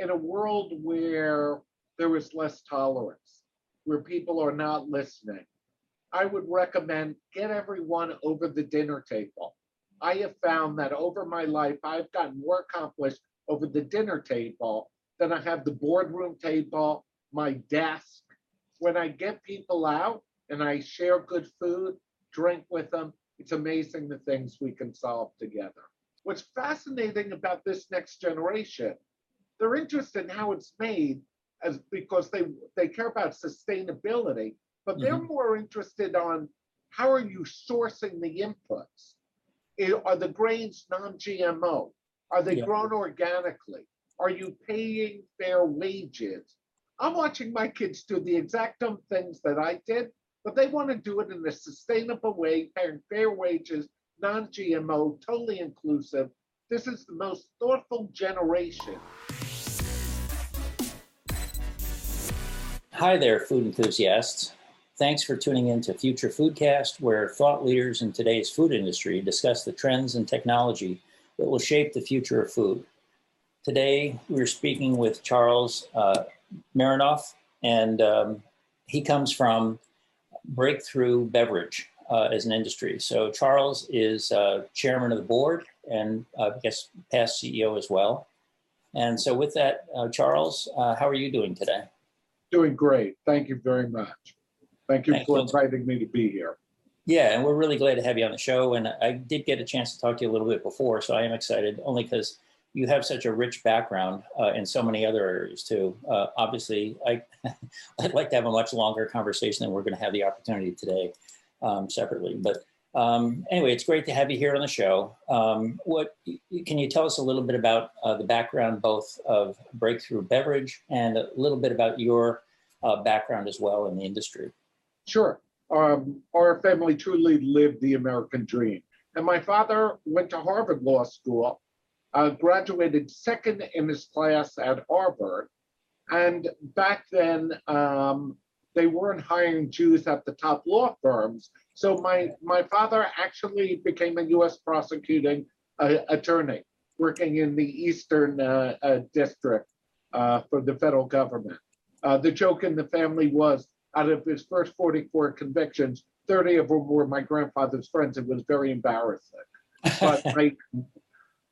in a world where there is less tolerance, where people are not listening, I would recommend get everyone over the dinner table. I have found that over my life, I've gotten more accomplished over the dinner table than I have the boardroom table, my desk. When I get people out and I share good food, drink with them, it's amazing the things we can solve together. What's fascinating about this next generation, they're interested in how it's made as because they they care about sustainability, but they're Mhm. more interested on how are you sourcing the inputs? Are the grains non-GMO? Are they Yeah. grown organically? Are you paying fair wages? I'm watching my kids do the exact dumb things that I did, but they want to do it in a sustainable way, paying fair wages, non-GMO, totally inclusive. This is the most thoughtful generation. Hi there, food enthusiasts. Thanks for tuning in to Future Foodcast, where thought leaders in today's food industry discuss the trends and technology that will shape the future of food. Today, we're speaking with Charles uh, Merinoff, and um, he comes from Breakthru Beverage uh, as an industry. So, Charles is uh, chairman of the board and uh, I guess past CEO as well. And so, with that, uh, Charles, uh, how are you doing today? Doing great. Thank you very much. Thank you Thank for inviting me to be here. Yeah, and we're really glad to have you on the show. And I did get a chance to talk to you a little bit before, so I am excited only because you have such a rich background uh, in so many other areas too. Uh, obviously, I I'd like to have a much longer conversation than we're going to have the opportunity today um, separately. But um, anyway, it's great to have you here on the show. Um, what can you tell us a little bit about uh, the background both of Breakthru Beverage and a little bit about your uh, background as well in the industry? Sure. Um, our family truly lived the American dream. And my father went to Harvard Law School, uh, graduated second in his class at Harvard. And back then, um, they weren't hiring Jews at the top law firms. So my, my father actually became a U.S. prosecuting uh, attorney, working in the Eastern uh, uh, District uh, for the federal government. Uh, the joke in the family was out of his first 44 convictions, 30 of them were my grandfather's friends. It was very embarrassing. But, I,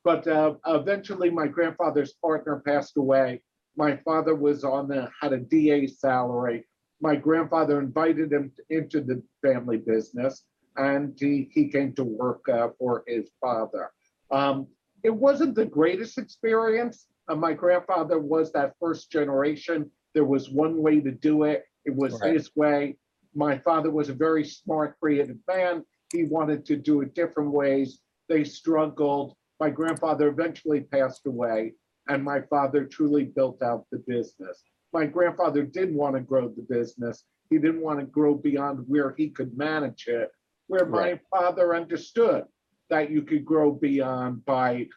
but uh, eventually, my grandfather's partner passed away. My father was on the had a DA salary. My grandfather invited him into the family business, and he, he came to work uh, for his father. Um, it wasn't the greatest experience. Uh, my grandfather was that first generation. There was one way to do it. It was Right. his way. My father was a very smart, creative man. He wanted to do it different ways. They struggled. My grandfather eventually passed away, and my father truly built out the business. My grandfather did want to grow the business. He didn't want to grow beyond where he could manage it, where my father understood that you could grow beyond by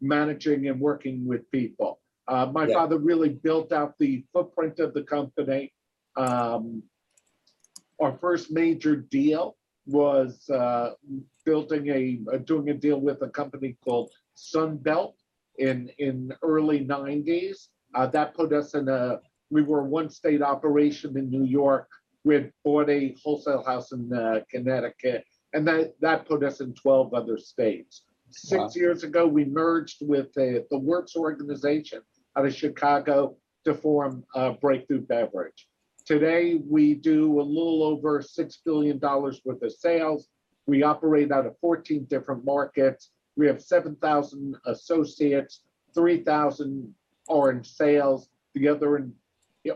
managing and working with people. Uh, my Yeah. father really built out the footprint of the company. Um, our first major deal was uh, building a uh, doing a deal with a company called Sunbelt in in early 90s. Uh, that put us in a we were a one state operation in New York. We had bought a wholesale house in uh, Connecticut, and that that put us in 12 other states. Six Wow. years ago, we merged with uh, the Wirtz organization out of Chicago to form uh, Breakthru Beverage. Today, we do a little over $6 billion worth of sales. We operate out of 14 different markets. We have 7,000 associates, 3,000 are in sales, the other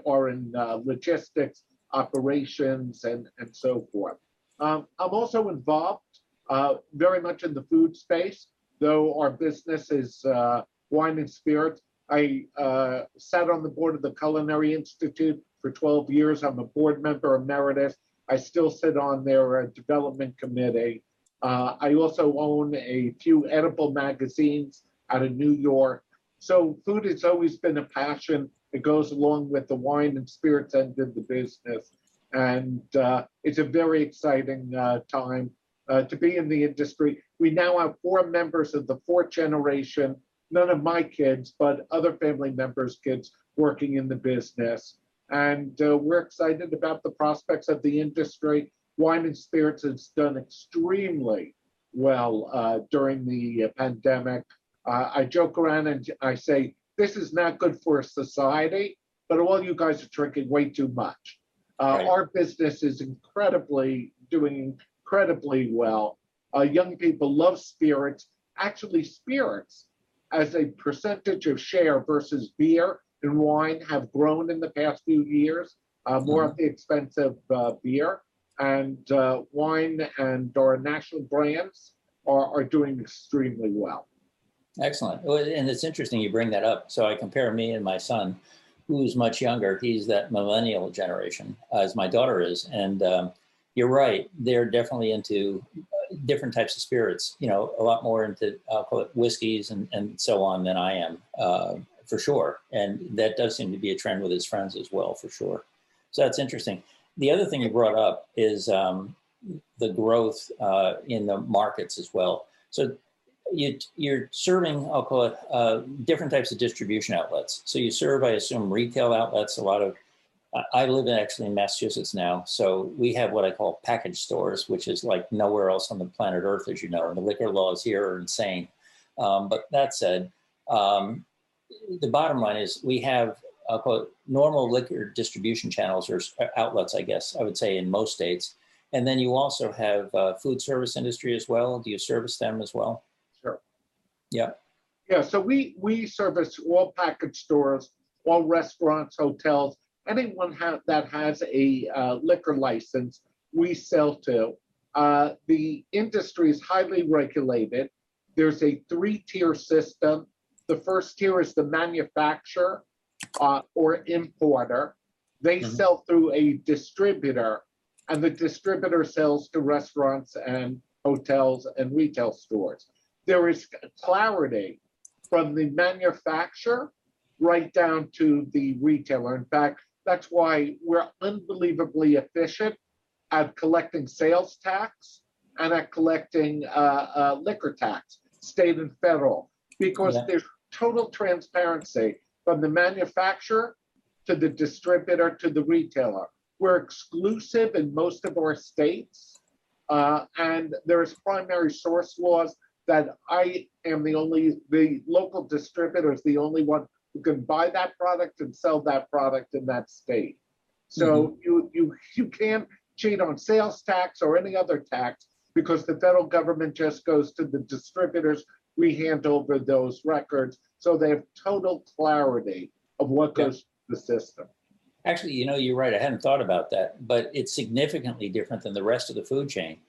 are in uh, logistics, operations, and, and so forth. Um, I'm also involved uh, very much in the food space, though our business is uh, wine and spirits. I uh, sat on the board of the Culinary Institute for 12 years. I'm a board member emeritus. I still sit on their uh, development committee. Uh, I also own a few edible magazines out of New York. So food has always been a passion. It goes along with the wine and spirits end of the business. And uh, it's a very exciting uh, time uh, to be in the industry. We now have four members of the fourth generation none of my kids, but other family members' kids working in the business. And uh, we're excited about the prospects of the industry. Wine and spirits has done extremely well uh, during the uh, pandemic. I joke around and I say, this is not good for society, but all you guys are drinking way too much. Uh, Right. Our business is incredibly, doing incredibly well. Uh, young people love spirits. Actually, spirits as a percentage of share versus beer and wine have grown in the past few years, uh, more at the expense of uh, beer. And uh, wine and our national brands are, are doing extremely well. Excellent. And it's interesting you bring that up. So I compare me and my son, who's much younger. He's that millennial generation, as my daughter is. And um, you're right. They're definitely into uh, different types of spirits, you know, a lot more into, I'll call it whiskeys and, and so on than I am, uh, for sure. And that does seem to be a trend with his friends as well, for sure. So that's interesting. The other thing you brought up is um, the growth uh, in the markets as well. So you, you're serving, I'll call it, uh, different types of distribution outlets. So you serve, I assume, retail outlets, a lot of, I- live in actually in Massachusetts now. So we have what I call package stores, which is like nowhere else on the planet Earth, as you know, and the liquor laws here are insane. Um, but that said, um, the bottom line is we have, I'll call it normal liquor distribution channels or outlets, I guess, I would say in most states. And then you also have uh, food service industry as well. Do you service them as well? Yeah. Yeah, so we, we service all package stores, all restaurants, hotels, anyone ha- that has a uh, liquor license, we sell to. Uh, the industry is highly regulated. There's a three-tier system. The first tier is the manufacturer uh, or importer. They Mhm. sell through a distributor, and the distributor sells to restaurants and hotels and retail stores. There is clarity from the manufacturer right down to the retailer. In fact, that's why we're unbelievably efficient at collecting sales tax and at collecting uh, uh, liquor tax, state and federal, because Yeah. there's total transparency from the manufacturer to the distributor to the retailer. We're exclusive in most of our states, uh, and there's primary source laws that I am the only, the local distributor is the only one who can buy that product and sell that product in that state. So mm-hmm. you, you, you can't cheat on sales tax or any other tax because the federal government just goes to the distributors. We hand over those records, so they have total clarity of what Yeah. goes through the system. Actually, you know, you're right. I hadn't thought about that, but it's significantly different than the rest of the food chain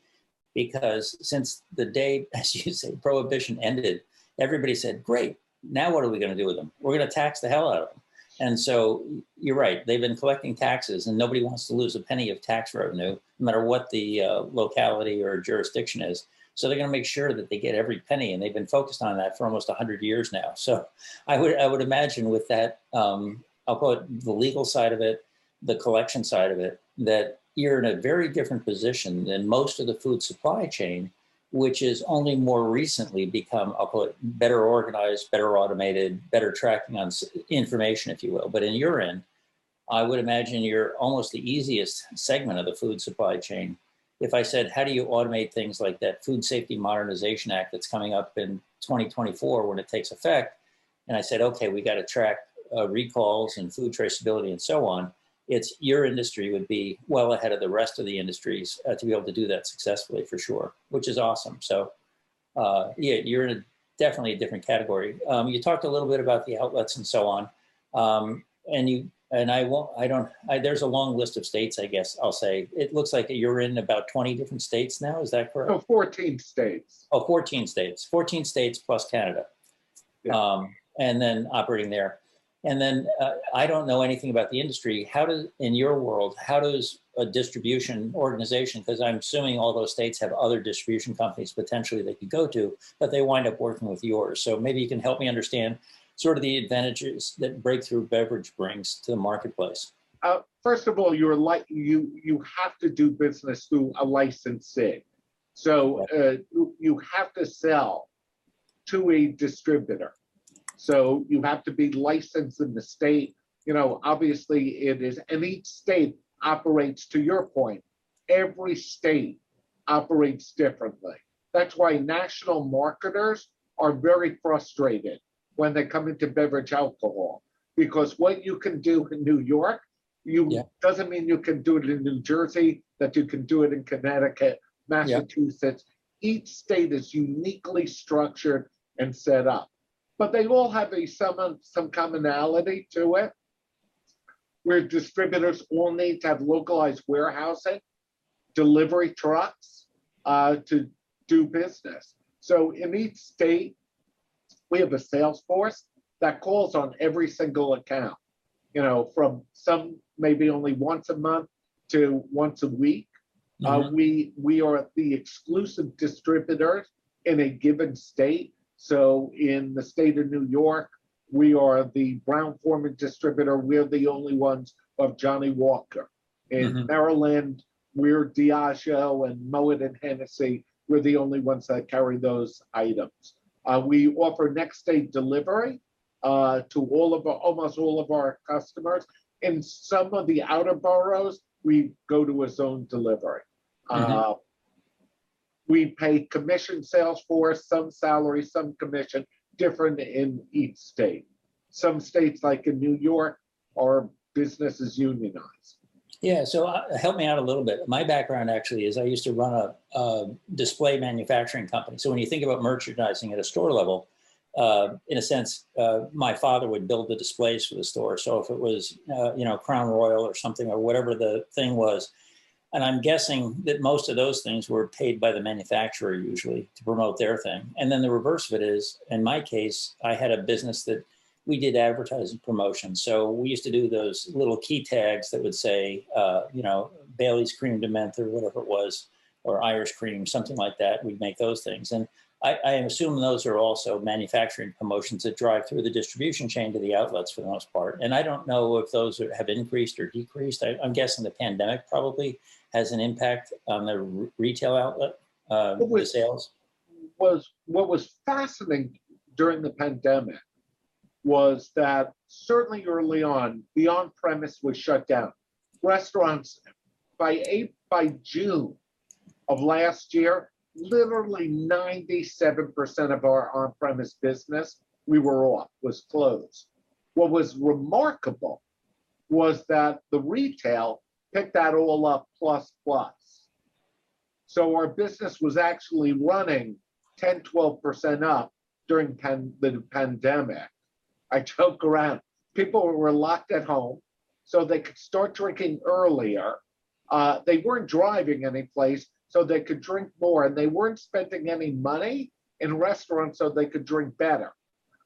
because since the day, as you say, prohibition ended, everybody said, great, now what are we going to do with them? We're going to tax the hell out of them. And so you're right. They've been collecting taxes and nobody wants to lose a penny of tax revenue, no matter what the uh, locality or jurisdiction is. So they're going to make sure that they get every penny, and they've been focused on that for almost 100 years now. So I would I would imagine with that, um, I'll call it the legal side of it, the collection side of it, that you're in a very different position than most of the food supply chain, which is only more recently become, better organized, better automated, better tracking on information, if you will. But in your end, I would imagine you're almost the easiest segment of the food supply chain. If I said, how do you automate things like that Food Safety Modernization Act that's coming up in 2024 when it takes effect, and I said, okay, we got to track uh, recalls and food traceability and so on, it's your industry would be well ahead of the rest of the industries uh, to be able to do that successfully for sure, which is awesome. So, uh, yeah, you're in a, definitely a different category. Um, you talked a little bit about the outlets and so on, um, and you and I won't. I don't. I, there's a long list of states. I guess I'll say it looks like you're in about 20 different states now. Is that correct? No, 14 states. Oh, 14 states, 14 states plus Canada. Yeah. Um, and then operating there. And then uh, I don't know anything about the industry. How does, in your world, how does a distribution organization, because I'm assuming all those states have other distribution companies potentially they could go to, but they wind up working with yours. So maybe you can help me understand sort of the advantages that Breakthru Beverage brings to the marketplace. Uh, first of all, you're like you you have to do business through a licensee. So uh, you, you have to sell to a distributor. So you have to be licensed in the state. You know, obviously it is, and each state operates to your point. Every state operates differently. That's why national marketers are very frustrated when they come into beverage alcohol because what you can do in New York, you Yeah. doesn't mean you can do it in New Jersey, that you can do it in Connecticut, Massachusetts. Each state is uniquely structured and set up, but they all have a some some commonality to it. Where distributors all need to have localized warehousing, delivery trucks uh, to do business. So in each state, we have a sales force that calls on every single account. You know, from some maybe only once a month to once a week. Uh, we we are the exclusive distributors in a given state. So in the state of New York, we are the Brown Forman distributor. We're the only ones of Johnnie Walker. In Mhm. Maryland, we're Diageo and Moet and Hennessy. We're the only ones that carry those items. Uh, we offer next day delivery uh, to all of our, almost all of our customers. In some of the outer boroughs, we go to a zone delivery. Uh, we pay commission sales force, some salary, some commission, different in each state. Some states, like in New York, are businesses unionized. Yeah, so uh, help me out a little bit. My background actually is I used to run a, a display manufacturing company. So when you think about merchandising at a store level, uh, in a sense, uh, my father would build the displays for the store. So if it was, uh, you know, Crown Royal or something or whatever the thing was, and I'm guessing that most of those things were paid by the manufacturer usually to promote their thing. And then the reverse of it is, in my case, I had a business that we did advertising promotion. So we used to do those little key tags that would say, uh, you know, Bailey's cream de or whatever it was, or Irish cream, something like that. We'd make those things. And I, I assume those are also manufacturing promotions that drive through the distribution chain to the outlets for the most part. And I don't know if those are, have increased or decreased. I, I'm guessing the pandemic probably has an impact on the r- retail outlet, uh, What the was- sales. was what was fascinating during the pandemic was that certainly early on, the on-premise was shut down. Restaurants by eight by June of last year, literally 97% of our on-premise business we were off was closed. What was remarkable was that the retail picked that all up plus plus. So our business was actually running 10, 12% up during pan, the pandemic. I joke around. People were locked at home, so they could start drinking earlier. Uh, they weren't driving any place, so they could drink more, and they weren't spending any money in restaurants, so they could drink better.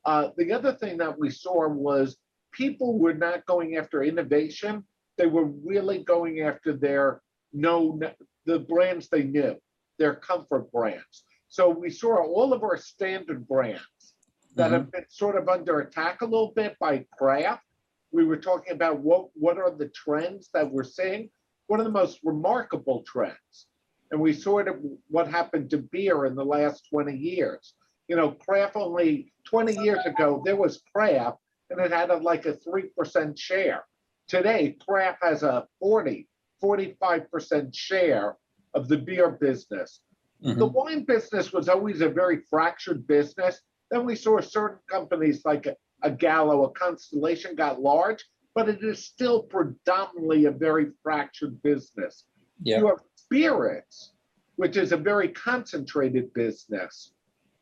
Uh, the other thing that we saw was people were not going after innovation; they were really going after their known the brands they knew, their comfort brands. So we saw all of our standard brands that have been sort of under attack a little bit by craft. We were talking about what what are the trends that we're seeing. One of the most remarkable trends, and we saw it what happened to beer in the last 20 years. You know, craft only 20 years ago there was craft and it had a, like a 3% share. Today, craft has a 40, 45% share of the beer business. Mhm. The wine business was always a very fractured business. Then we saw certain companies like a, a Gallo, a Constellation got large, but it is still predominantly a very fractured business. Yeah. You have spirits, which is a very concentrated business,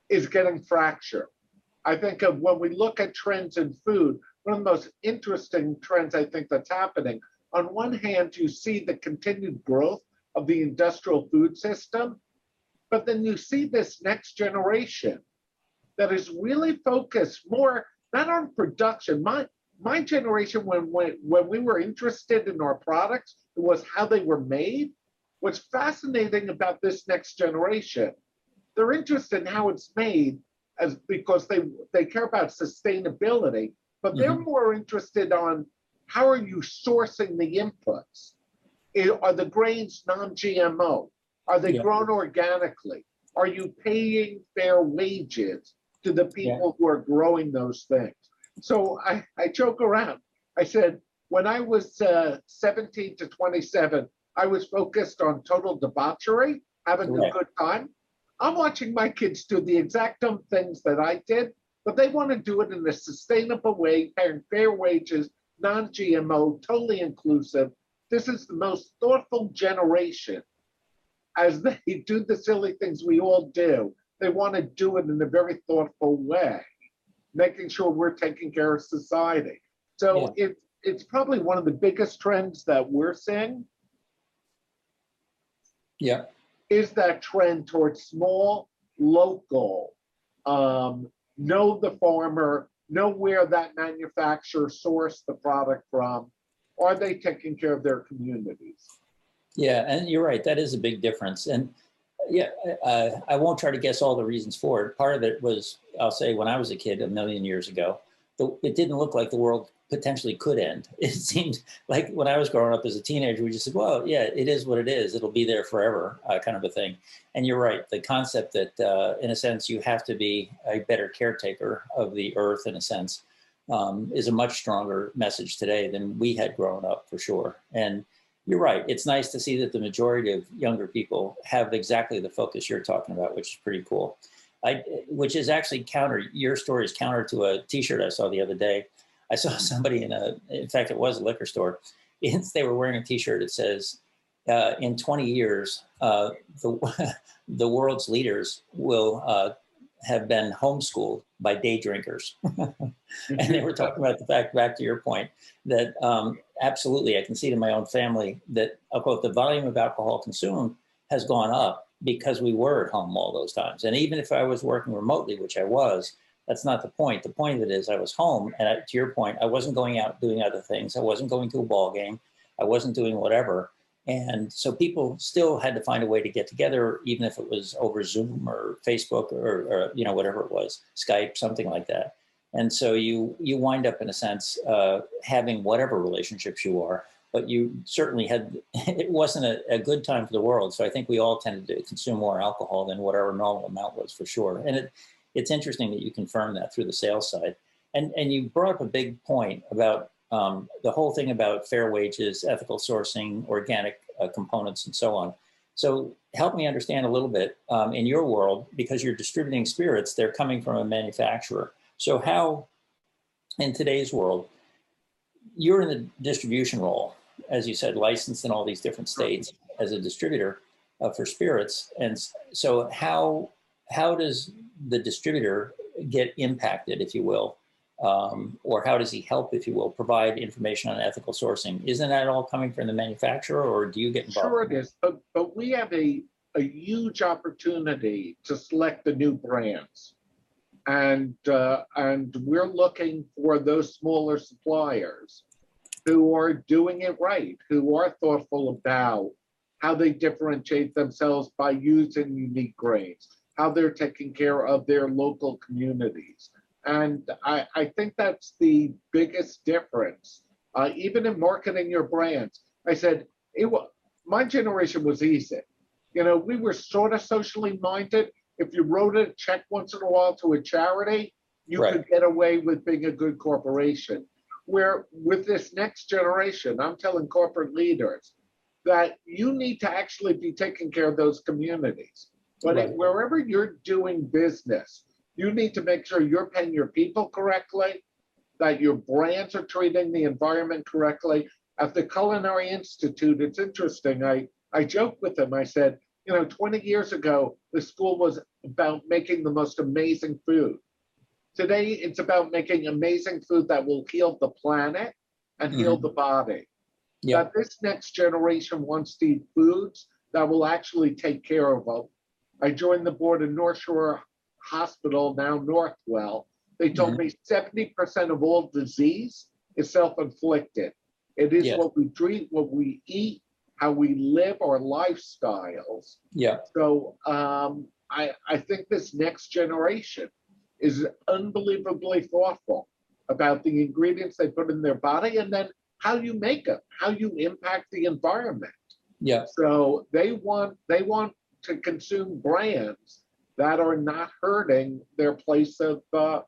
is getting fractured. I think of when we look at trends in food, one of the most interesting trends I think that's happening. On one hand, you see the continued growth of the industrial food system, but then you see this next generation that is really focused more not on production. My my generation, when when when we were interested in our products, it was how they were made. What's fascinating about this next generation, they're interested in how it's made, as because they they care about sustainability, but they're more interested on how are you sourcing the inputs? Are the grains non-GMO? Are they Yeah. grown organically? Are you paying fair wages to the people who are growing those things. So I, I joke around. I said, when I was uh, 17 to 27, I was focused on total debauchery, having Right. a good time. I'm watching my kids do the exact dumb things that I did, but they want to do it in a sustainable way, paying fair wages, non GMO, totally inclusive. This is the most thoughtful generation. As they do the silly things we all do, they want to do it in a very thoughtful way, making sure we're taking care of society. So it, it's probably one of the biggest trends that we're seeing Yeah. is that trend towards small, local, um, know the farmer, know where that manufacturer sourced the product from. Are they taking care of their communities? Yeah, and you're right. That is a big difference. And yeah, uh, I won't try to guess all the reasons for it. Part of it was, I'll say, when I was a kid a million years ago, the, it didn't look like the world potentially could end. It seemed like when I was growing up as a teenager, we just said, well, yeah, it is what it is. It'll be there forever, uh, kind of a thing. And you're right. The concept that, uh, in a sense, you have to be a better caretaker of the earth, in a sense, um, is a much stronger message today than we had grown up, for sure. And you're right. It's nice to see that the majority of younger people have exactly the focus you're talking about, which is pretty cool. I, which is actually counter. Your story is counter to a T-shirt I saw the other day. I saw somebody in a, in fact, it was a liquor store. It's, they were wearing a T-shirt. that says, uh, "In 20 years, uh, the the world's leaders will uh, have been homeschooled by day drinkers." and they were talking about the fact, back to your point, that um, absolutely, I can see it in my own family that, of course, the volume of alcohol consumed has gone up because we were at home all those times. And even if I was working remotely, which I was, that's not the point. The point of it is I was home, and I, to your point, I wasn't going out doing other things. I wasn't going to a ball game. I wasn't doing whatever. And so people still had to find a way to get together, even if it was over Zoom or Facebook or, or you know whatever it was, Skype, something like that. And so you you wind up in a sense uh, having whatever relationships you are, but you certainly had it wasn't a, a, good time for the world. So I think we all tended to consume more alcohol than whatever normal amount was for sure. And it, it's interesting that you confirm that through the sales side. And and you brought up a big point about um, the whole thing about fair wages, ethical sourcing, organic uh, components, and so on. So help me understand a little bit um, in your world because you're distributing spirits; they're coming from a manufacturer. So how, in today's world, you're in the distribution role, as you said, licensed in all these different states as a distributor uh, for spirits, and so how how does the distributor get impacted, if you will, um, or how does he help, if you will, provide information on ethical sourcing? Isn't that all coming from the manufacturer, or do you get involved? Sure, it is, but but we have a a huge opportunity to select the new brands and uh, and we're looking for those smaller suppliers who are doing it right, who are thoughtful about how they differentiate themselves by using unique grains, how they're taking care of their local communities, and I, I think that's the biggest difference. Uh, even in marketing your brands, I said it was my generation was easy. You know, we were sort of socially minded if you wrote a check once in a while to a charity, you Right. could get away with being a good corporation. Where with this next generation, I'm telling corporate leaders that you need to actually be taking care of those communities. But Right. wherever you're doing business, you need to make sure you're paying your people correctly, that your brands are treating the environment correctly. At the Culinary Institute, it's interesting. I, I joked with them. I said, you know, 20 years ago, the school was about making the most amazing food. Today, it's about making amazing food that will heal the planet and heal mm-hmm. the body. Yeah. That this next generation wants to eat foods that will actually take care of. I joined the board of North Shore Hospital, now Northwell. They told me 70% of all disease is self inflicted. It is Yeah. what we drink, what we eat, how we live, our lifestyles. Yeah, So um, I, I think this next generation is unbelievably thoughtful about the ingredients they put in their body and then how you make them, how you impact the environment. yeah, So they want they want to consume brands that are not hurting their place of uh,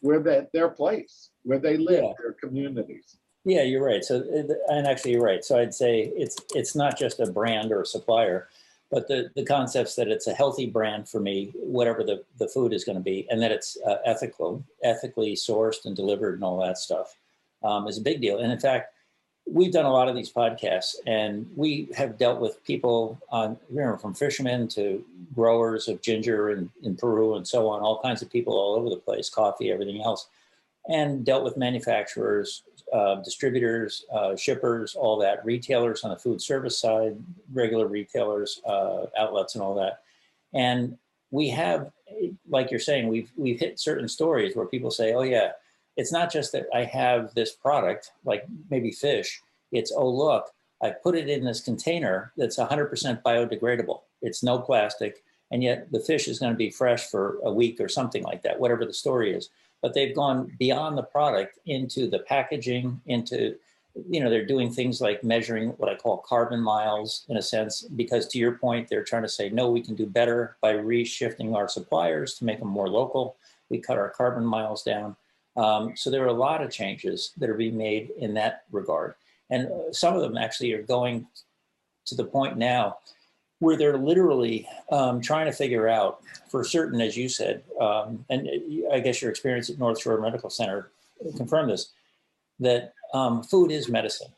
where they, their place, where they live, Yeah. their communities. Yeah, you're right. So, and actually, you're right. So I'd say it's it's not just a brand or a supplier, but the the concepts that it's a healthy brand for me, whatever the the food is going to be, and that it's uh, ethical, ethically sourced and delivered, and all that stuff um, is a big deal. And in fact, we've done a lot of these podcasts, and we have dealt with people on you know, from fishermen to growers of ginger in, in Peru and so on, all kinds of people all over the place, coffee, everything else, and dealt with manufacturers, uh, distributors, uh, shippers, all that, retailers on the food service side, regular retailers, uh, outlets, and all that. And we have, like you're saying, we've we've hit certain stories where people say, "Oh yeah, it's not just that I have this product, like maybe fish. It's oh look, I put it in this container that's 100% biodegradable. It's no plastic, and yet the fish is going to be fresh for a week or something like that, whatever the story is." but they've gone beyond the product into the packaging, into, you know, they're doing things like measuring what I call carbon miles in a sense, because to your point, they're trying to say, no, we can do better by reshifting our suppliers to make them more local. We cut our carbon miles down. Um, so there are a lot of changes that are being made in that regard. And uh, some of them actually are going to the point now where they're literally um, trying to figure out for certain, as you said, um, and I guess your experience at North Shore Medical Center confirmed this, that um, food is medicine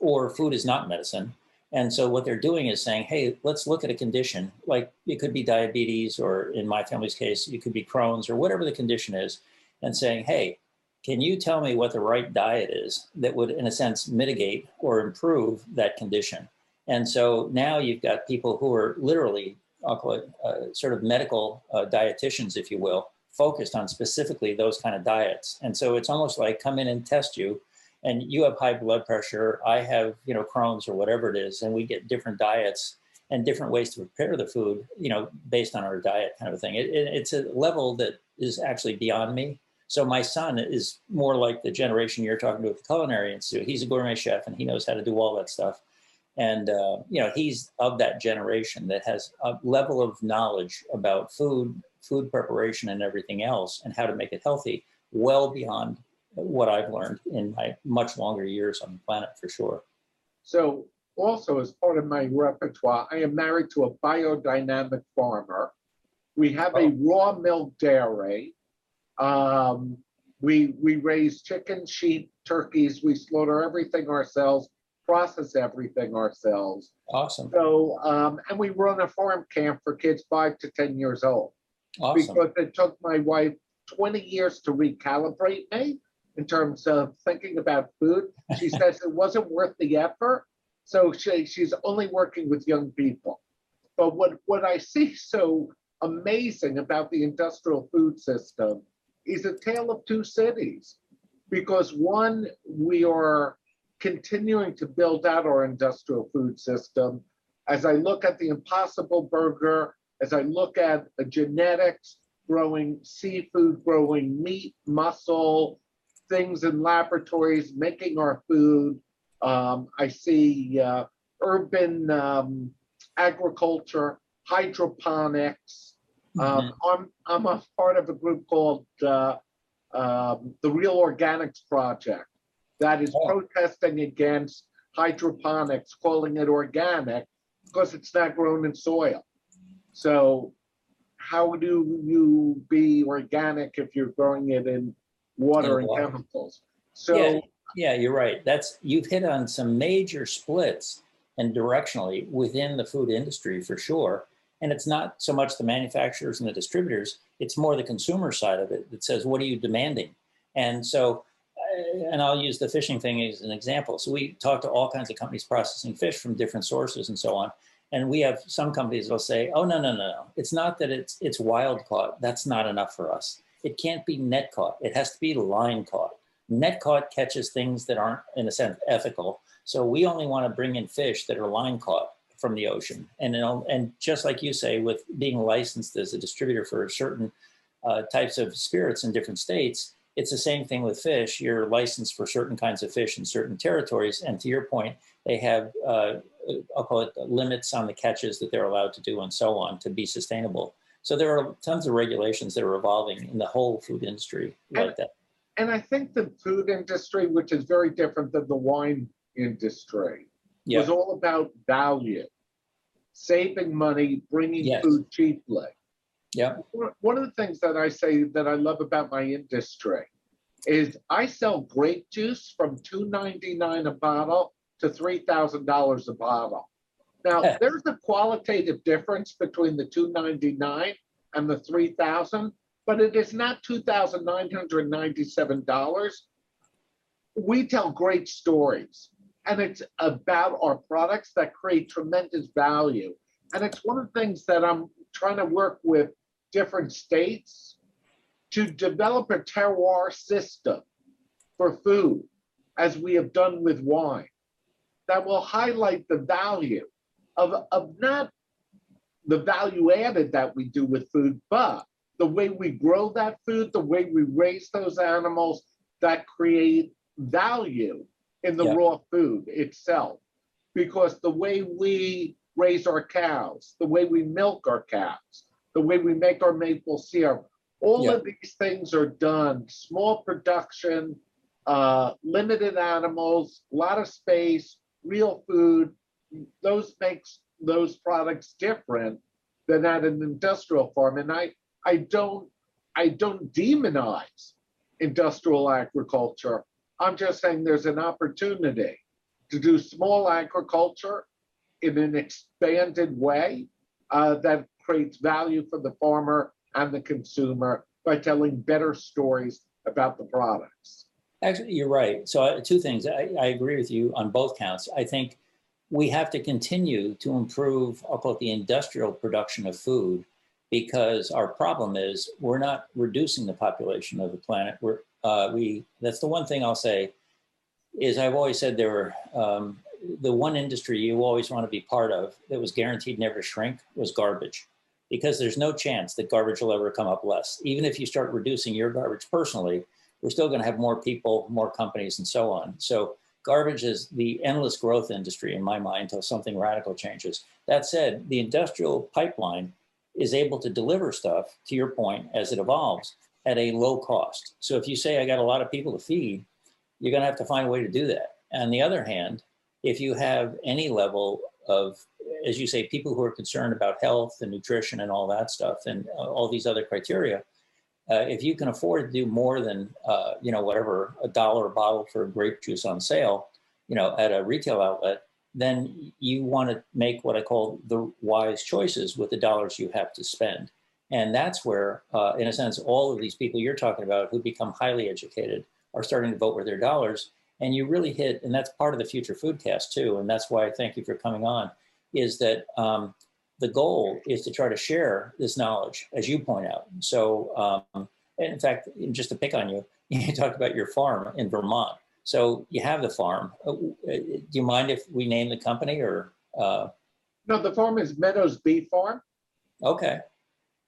or food is not medicine. And so what they're doing is saying, hey, let's look at a condition, like it could be diabetes, or in my family's case, it could be Crohn's, or whatever the condition is, and saying, hey, can you tell me what the right diet is that would, in a sense, mitigate or improve that condition? And so now you've got people who are literally, I'll call it uh, sort of medical uh, dietitians, if you will, focused on specifically those kind of diets. And so it's almost like come in and test you. And you have high blood pressure, I have, you know, Crohn's or whatever it is, and we get different diets and different ways to prepare the food, you know, based on our diet kind of thing. It, it, it's a level that is actually beyond me. So my son is more like the generation you're talking to at the Culinary Institute. He's a gourmet chef and he knows how to do all that stuff and uh, you know he's of that generation that has a level of knowledge about food food preparation and everything else and how to make it healthy well beyond what i've learned in my much longer years on the planet for sure So also as part of my repertoire, I am married to a biodynamic farmer. We have a raw milk dairy. Um, we we raise chicken, sheep, turkeys. We slaughter everything ourselves, process everything ourselves. awesome So um, and we run a farm camp for kids five to ten years old. awesome because it took my wife 20 years to recalibrate me in terms of thinking about food. She says it wasn't worth the effort. So she, she's only working with young people. But what, what I see so amazing about the industrial food system is a tale of two cities. Because one, we are continuing to build out our industrial food system. As I look at the Impossible Burger, as I look at genetics, growing seafood, growing meat, muscle, things in laboratories, making our food. Um, I see uh, urban um, agriculture, hydroponics. Um, I'm, I'm a part of a group called uh, um, the Real Organics Project that is Oh. protesting against hydroponics, calling it organic because it's not grown in soil. So how do you be organic if you're growing it in water In and water. chemicals? So Yeah. Yeah, you're right. That's you've hit on some major splits and directionally within the food industry for sure. And it's not so much the manufacturers and the distributors; it's more the consumer side of it that says, "What are you demanding?" And so, uh, and I'll use the fishing thing as an example. So we talk to all kinds of companies processing fish from different sources and so on. And we have some companies will say, "Oh no, no, no, no! It's not that it's it's wild caught. That's not enough for us. It can't be net caught. It has to be line caught." net caught catches things that aren't in a sense ethical so we only want to bring in fish that are line caught from the ocean. And and just like you say with being licensed as a distributor for certain uh, types of spirits in different states it's the same thing with fish. You're licensed for certain kinds of fish in certain territories. And to your point they have uh, i'll call it limits on the catches that they're allowed to do and so on to be sustainable. So there are tons of regulations that are evolving in the whole food industry like that. And I think the food industry, which is very different than the wine industry, Yeah, was all about value, saving money, bringing Yes. food cheaply. yeah, One of the things that I say that I love about my industry is I sell grape juice from two ninety nine a bottle to three thousand dollars a bottle. Now, Yeah. there's a qualitative difference between the two ninety nine and the three thousand, but it is not two thousand nine hundred ninety seven dollars. We tell great stories, and it's about our products that create tremendous value. And it's one of the things that I'm trying to work with different states to develop a terroir system for food, as we have done with wine, that will highlight the value of, of not the value added that we do with food, but the way we grow that food, the way we raise those animals that create value in the Yeah. raw food itself. Because the way we raise our cows, the way we milk our cows, the way we make our maple syrup, all Yeah. of these things are done small production, uh, limited animals, a lot of space, real food. Those makes those products different than at an industrial farm. And I, I don't, I don't demonize industrial agriculture. I'm just saying there's an opportunity to do small agriculture in an expanded way uh, that creates value for the farmer and the consumer by telling better stories about the products. Actually, you're right. So uh, two things. I, I agree with you on both counts. I think we have to continue to improve, I'll call it the industrial production of food, because our problem is we're not reducing the population of the planet. We're, uh, we, that's the one thing I'll say is I've always said there were, um, the one industry you always want to be part of that was guaranteed never to shrink was garbage because there's no chance that garbage will ever come up less. Even if you start reducing your garbage personally, we're still going to have more people, more companies, and so on. So garbage is the endless growth industry in my mind until something radical changes. That said, the industrial pipeline is able to deliver stuff, to your point, as it evolves at a low cost. So if you say, I got a lot of people to feed, you're going to have to find a way to do that. On the other hand, if you have any level of, as you say, people who are concerned about health and nutrition and all that stuff and uh, all these other criteria, uh, if you can afford to do more than uh, you know whatever a dollar a bottle for grape juice on sale, you know at a retail outlet, then you want to make what I call the wise choices with the dollars you have to spend, and that's where, uh, in a sense, all of these people you're talking about who become highly educated are starting to vote with their dollars, and you really hit, and that's part of the future foodcast too, and that's why I thank you for coming on, is that. Um, the goal is to try to share this knowledge, as you point out. So, um, and in fact, just to pick on you, you talked about your farm in Vermont. So you have the farm. Uh, Do you mind if we name the company or? Uh, No, the farm is Meadows Bee Farm. okay.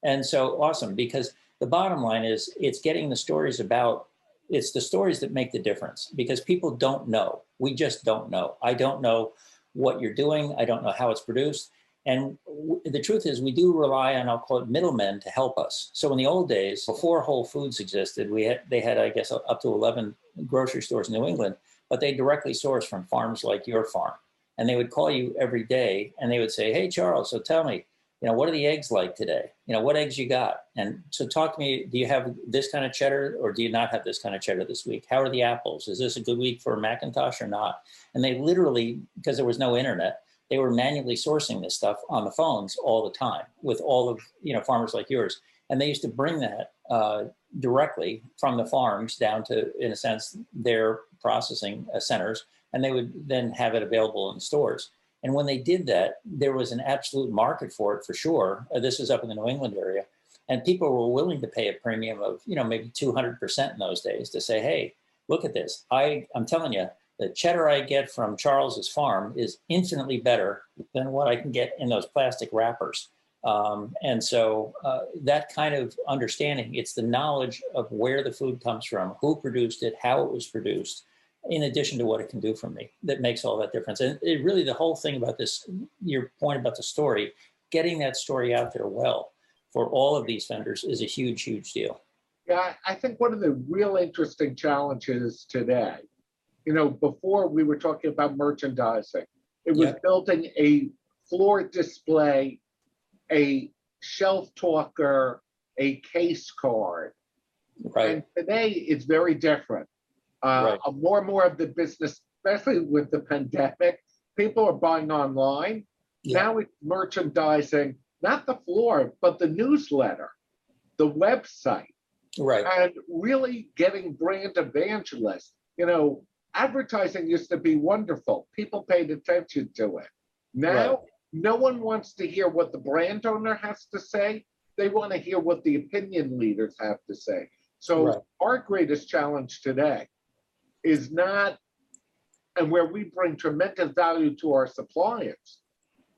And so awesome because the bottom line is it's getting the stories about it's the stories that make the difference because people don't know. We just don't know. I don't know what you're doing. I don't know how it's produced. And w- the truth is, we do rely on, I'll call it middlemen to help us. So in the old days, before Whole Foods existed, we had, they had, I guess, up to 11 grocery stores in New England, but they directly sourced from farms like your farm. And they would call you every day and they would say, Hey, Charles, so tell me, you know, what are the eggs like today? You know, what eggs you got? And so talk to me, do you have this kind of cheddar or do you not have this kind of cheddar this week? How are the apples? Is this a good week for McIntosh or not? And they literally, because there was no internet, they were manually sourcing this stuff on the phones all the time with all of you know farmers like yours and they used to bring that uh, directly from the farms down to in a sense their processing uh, centers and they would then have it available in stores and when they did that there was an absolute market for it for sure. Uh, this is up in the new england area. And people were willing to pay a premium of you know maybe 200% in those days to say hey look at this. I i'm telling you the cheddar I get from Charles's farm is infinitely better than what I can get in those plastic wrappers. Um, and so uh, that kind of understanding, it's the knowledge of where the food comes from, who produced it, how it was produced, in addition to what it can do for me, that makes all that difference. And it really, the whole thing about this, your point about the story, getting that story out there well. for all of these vendors is a huge, huge deal. Yeah, I- think one of the real interesting challenges today, you know, before we were talking about merchandising, it was Yeah. building a floor display, a shelf talker, a case card. Right. And today it's very different. Uh, Right. more and more of the business, especially with the pandemic, people are buying online. Yeah. Now it's merchandising, not the floor, but the newsletter, the website Right. and really getting brand evangelists. You know, advertising used to be wonderful. People paid attention to it. Now, Right. no one wants to hear what the brand owner has to say. They want to hear what the opinion leaders have to say. So, Right. our greatest challenge today is not, and where we bring tremendous value to our suppliers,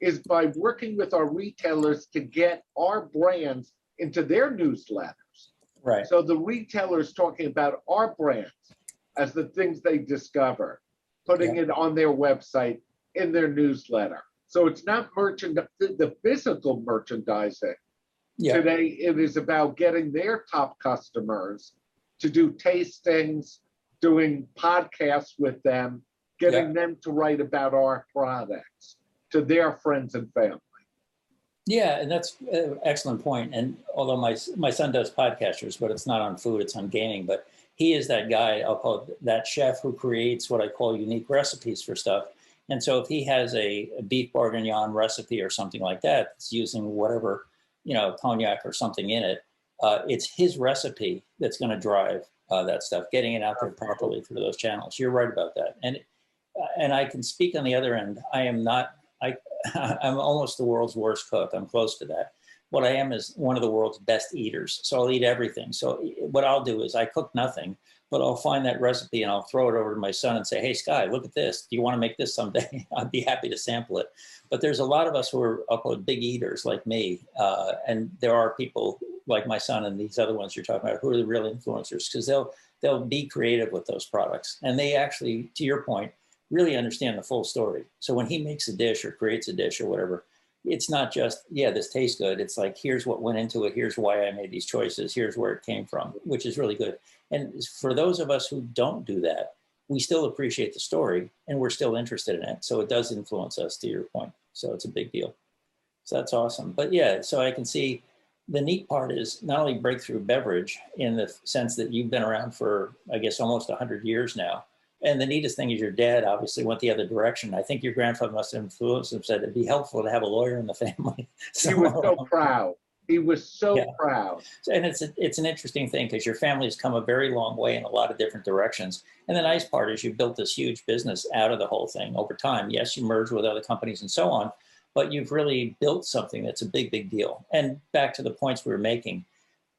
is by working with our retailers to get our brands into their newsletters. Right. So the retailers talking about our brands as the things they discover, putting it on their website, in their newsletter. So it's not merchand, the physical merchandising. Yeah. Today, it is about getting their top customers to do tastings, doing podcasts with them, getting them to write about our products to their friends and family. Yeah, and that's an excellent point. And although my my son does podcasters, but it's not on food, it's on gaming. But he is that guy, I'll call it that chef who creates what I call unique recipes for stuff. And so if he has a, a beef bourguignon recipe or something like that, it's using whatever, you know, cognac or something in it, uh, it's his recipe that's going to drive uh, that stuff, getting it out there properly through those channels. You're right about that. And uh, and I can speak on the other end. I am not. I I'm almost the world's worst cook. I'm close to that. What I am is one of the world's best eaters. So I'll eat everything. So what I'll do is I cook nothing, but I'll find that recipe and I'll throw it over to my son and say, "Hey, Sky, look at this. Do you want to make this someday?" I'd be happy to sample it. But there's a lot of us who are I'll call it big eaters like me, uh, and there are people like my son and these other ones you're talking about who are the real influencers because they'll they'll be creative with those products and they actually, to your point, really understand the full story. So when he makes a dish or creates a dish or whatever, it's not just, yeah, this tastes good. It's like, here's what went into it. Here's why I made these choices. Here's where it came from, which is really good. And for those of us who don't do that, we still appreciate the story and we're still interested in it. So it does influence us to your point. So it's a big deal. So that's awesome. But yeah, so I can see the neat part is not only Breakthru Beverage in the sense that you've been around for, I guess, almost 100 years now and the neatest thing is your dad obviously went the other direction. I think your grandfather must have influenced him, said it'd be helpful to have a lawyer in the family. He was so proud. He was so Yeah. proud. and it's a, it's an interesting thing because your family has come a very long way in a lot of different directions. And the nice part is you built this huge business out of the whole thing over time. Yes, you merged with other companies and so on, but you've really built something that's a big, big deal. And back to the points we were making,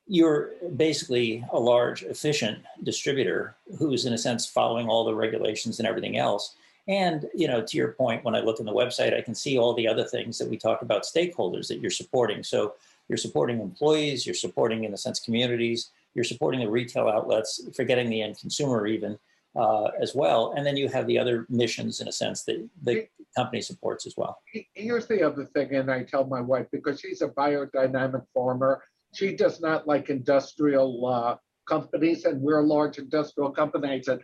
you're basically a large, efficient distributor who's, in a sense, following all the regulations and everything else. And you know, to your point, when I look on the website, I can see all the other things that we talk about stakeholders that you're supporting. So you're supporting employees, you're supporting, in a sense, communities, you're supporting the retail outlets, forgetting the end consumer even uh, as well. And then you have the other missions, in a sense, that the company supports as well. Here's the other thing, and I tell my wife because she's a biodynamic farmer, she does not like industrial uh, companies, and we're a large industrial company. I said,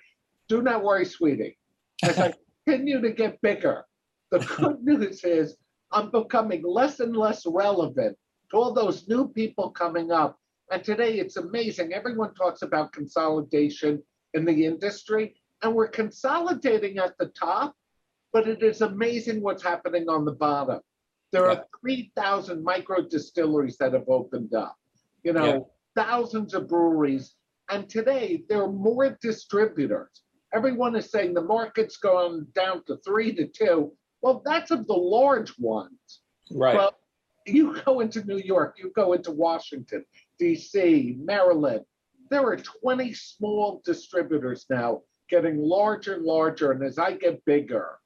"Do not worry, sweetie. As I continue to get bigger, the good news is I'm becoming less and less relevant to all those new people coming up. And today it's amazing. Everyone talks about consolidation in the industry, and we're consolidating at the top, but it is amazing what's happening on the bottom. There Yeah. are 3,000 micro distilleries that have opened up, you know, thousands of breweries. And today there are more distributors. Everyone is saying the market's gone down to three to two. Well, that's of the large ones. Right. Well, you go into New York, you go into Washington, DC, Maryland. There are 20 small distributors now getting larger and larger. And as I get bigger,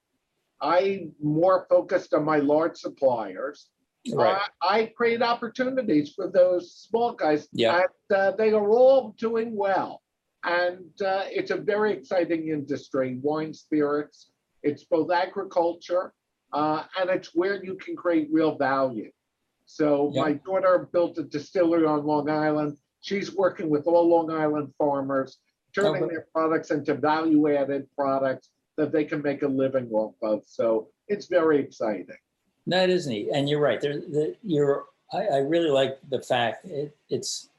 I'm more focused on my large suppliers. right. I, I create opportunities for those small guys. Yeah. And uh, they are all doing well. And uh, it's a very exciting industry, wine spirits. It's both agriculture uh, and it's where you can create real value. So Yeah. my daughter built a distillery on Long Island. She's working with all Long Island farmers, turning Okay. their products into value-added products that they can make a living off of. So it's very exciting. It is neat, and you're right. There, the, you're. I, I really like the fact it, it's.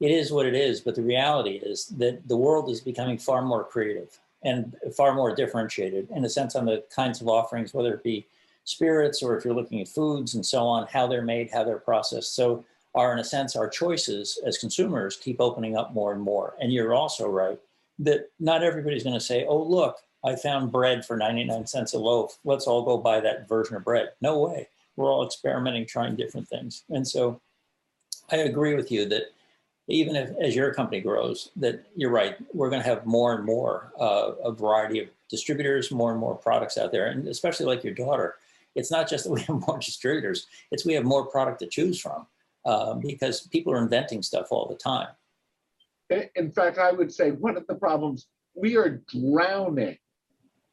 It is what it is, but the reality is that the world is becoming far more creative and far more differentiated in a sense on the kinds of offerings, whether it be spirits or if you're looking at foods and so on, how they're made, how they're processed. So, our in a sense, our choices as consumers keep opening up more and more. And you're also right that not everybody's going to say, "Oh, look, I found bread for 99 cents a loaf. Let's all go buy that version of bread. No way. We're all experimenting, trying different things. And so I agree with you that even if as your company grows, that you're right, we're going to have more and more uh, a variety of distributors, more and more products out there. And especially like your daughter, it's not just that we have more distributors, it's we have more product to choose from uh, because people are inventing stuff all the time. In fact, I would say one of the problems, we are drowning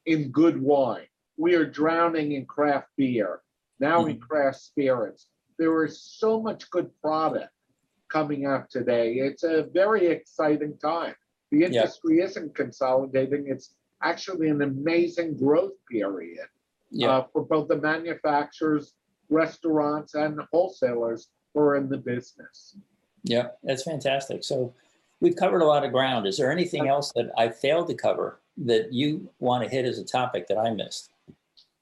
in good wine. We are drowning in craft beer, now in craft spirits. There is so much good product coming out today. It's a very exciting time. The Yeah. industry isn't consolidating, it's actually an amazing growth period Yeah. uh, for both the manufacturers, restaurants, and wholesalers who are in the business. Yeah, that's fantastic. So we've covered a lot of ground. Is there anything else that I failed to cover that you want to hit as a topic that I missed?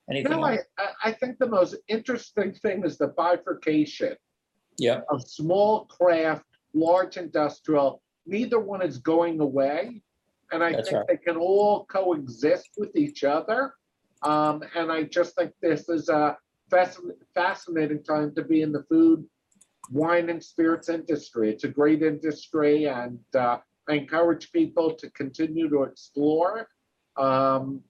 Anything No, I. I- think the most interesting thing is the bifurcation Yeah, of small craft, large industrial. Neither one is going away. And I That's think right. they can all coexist with each other. Um, and I just think this is a fascin- fascinating time to be in the food, wine, and spirits industry. It's a great industry, and uh, I encourage people to continue to explore. Um,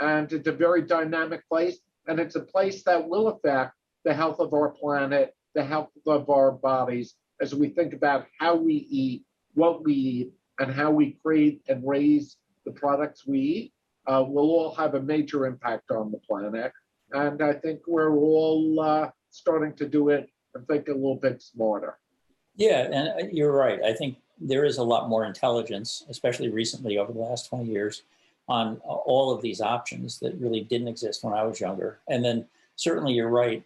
and it's a very dynamic place, and it's a place that will affect the health of our planet, the health of our bodies, as we think about how we eat, what we eat, and how we create and raise the products we eat. Uh, will all have a major impact on the planet, and I think we're all uh, starting to do it and think a little bit smarter. yeah, and uh, you're right. I think there is a lot more intelligence, especially recently over the last 20 years, on all of these options that really didn't exist when I was younger. And then certainly you're right.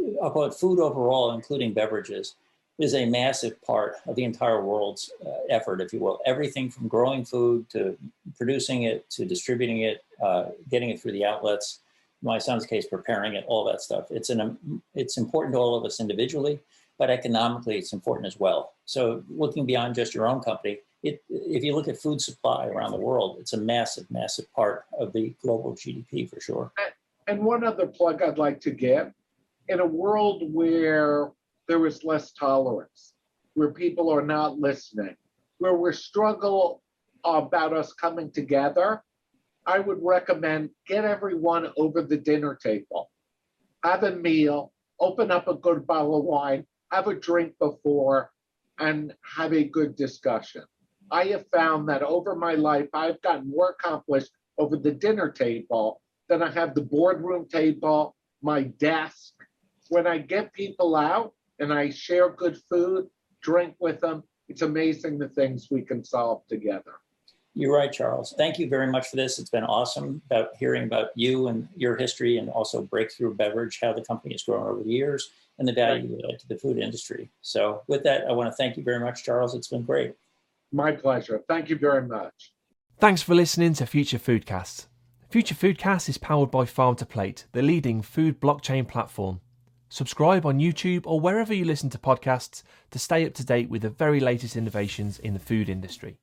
uh, About food overall, including beverages, is a massive part of the entire world's uh, effort, if you will. Everything from growing food to producing it to distributing it, uh, getting it through the outlets. My son's case, preparing it, all that stuff. It's an um, it's important to all of us individually, but economically, it's important as well. So, looking beyond just your own company, it, if you look at food supply around the world, it's a massive, massive part of the global GDP for sure. And one other plug I'd like to give in a world where there is less tolerance, where people are not listening, where we struggle about us coming together, I would recommend get everyone over the dinner table, have a meal, open up a good bottle of wine, have a drink before, and have a good discussion. I have found that over my life, I've gotten more accomplished over the dinner table than I have the boardroom table, my desk. When I get people out and I share good food, drink with them, it's amazing the things we can solve together. You're right, Charles. Thank you very much for this. It's been awesome about hearing about you and your history and also Breakthru Beverage, how the company has grown over the years and the value you add to the food industry. So, with that, I want to thank you very much, Charles. It's been great. My pleasure. Thank you very much. Thanks for listening to Future Foodcast. Future Foodcast is powered by Farm to Plate, the leading food blockchain platform. Subscribe on YouTube or wherever you listen to podcasts to stay up to date with the very latest innovations in the food industry.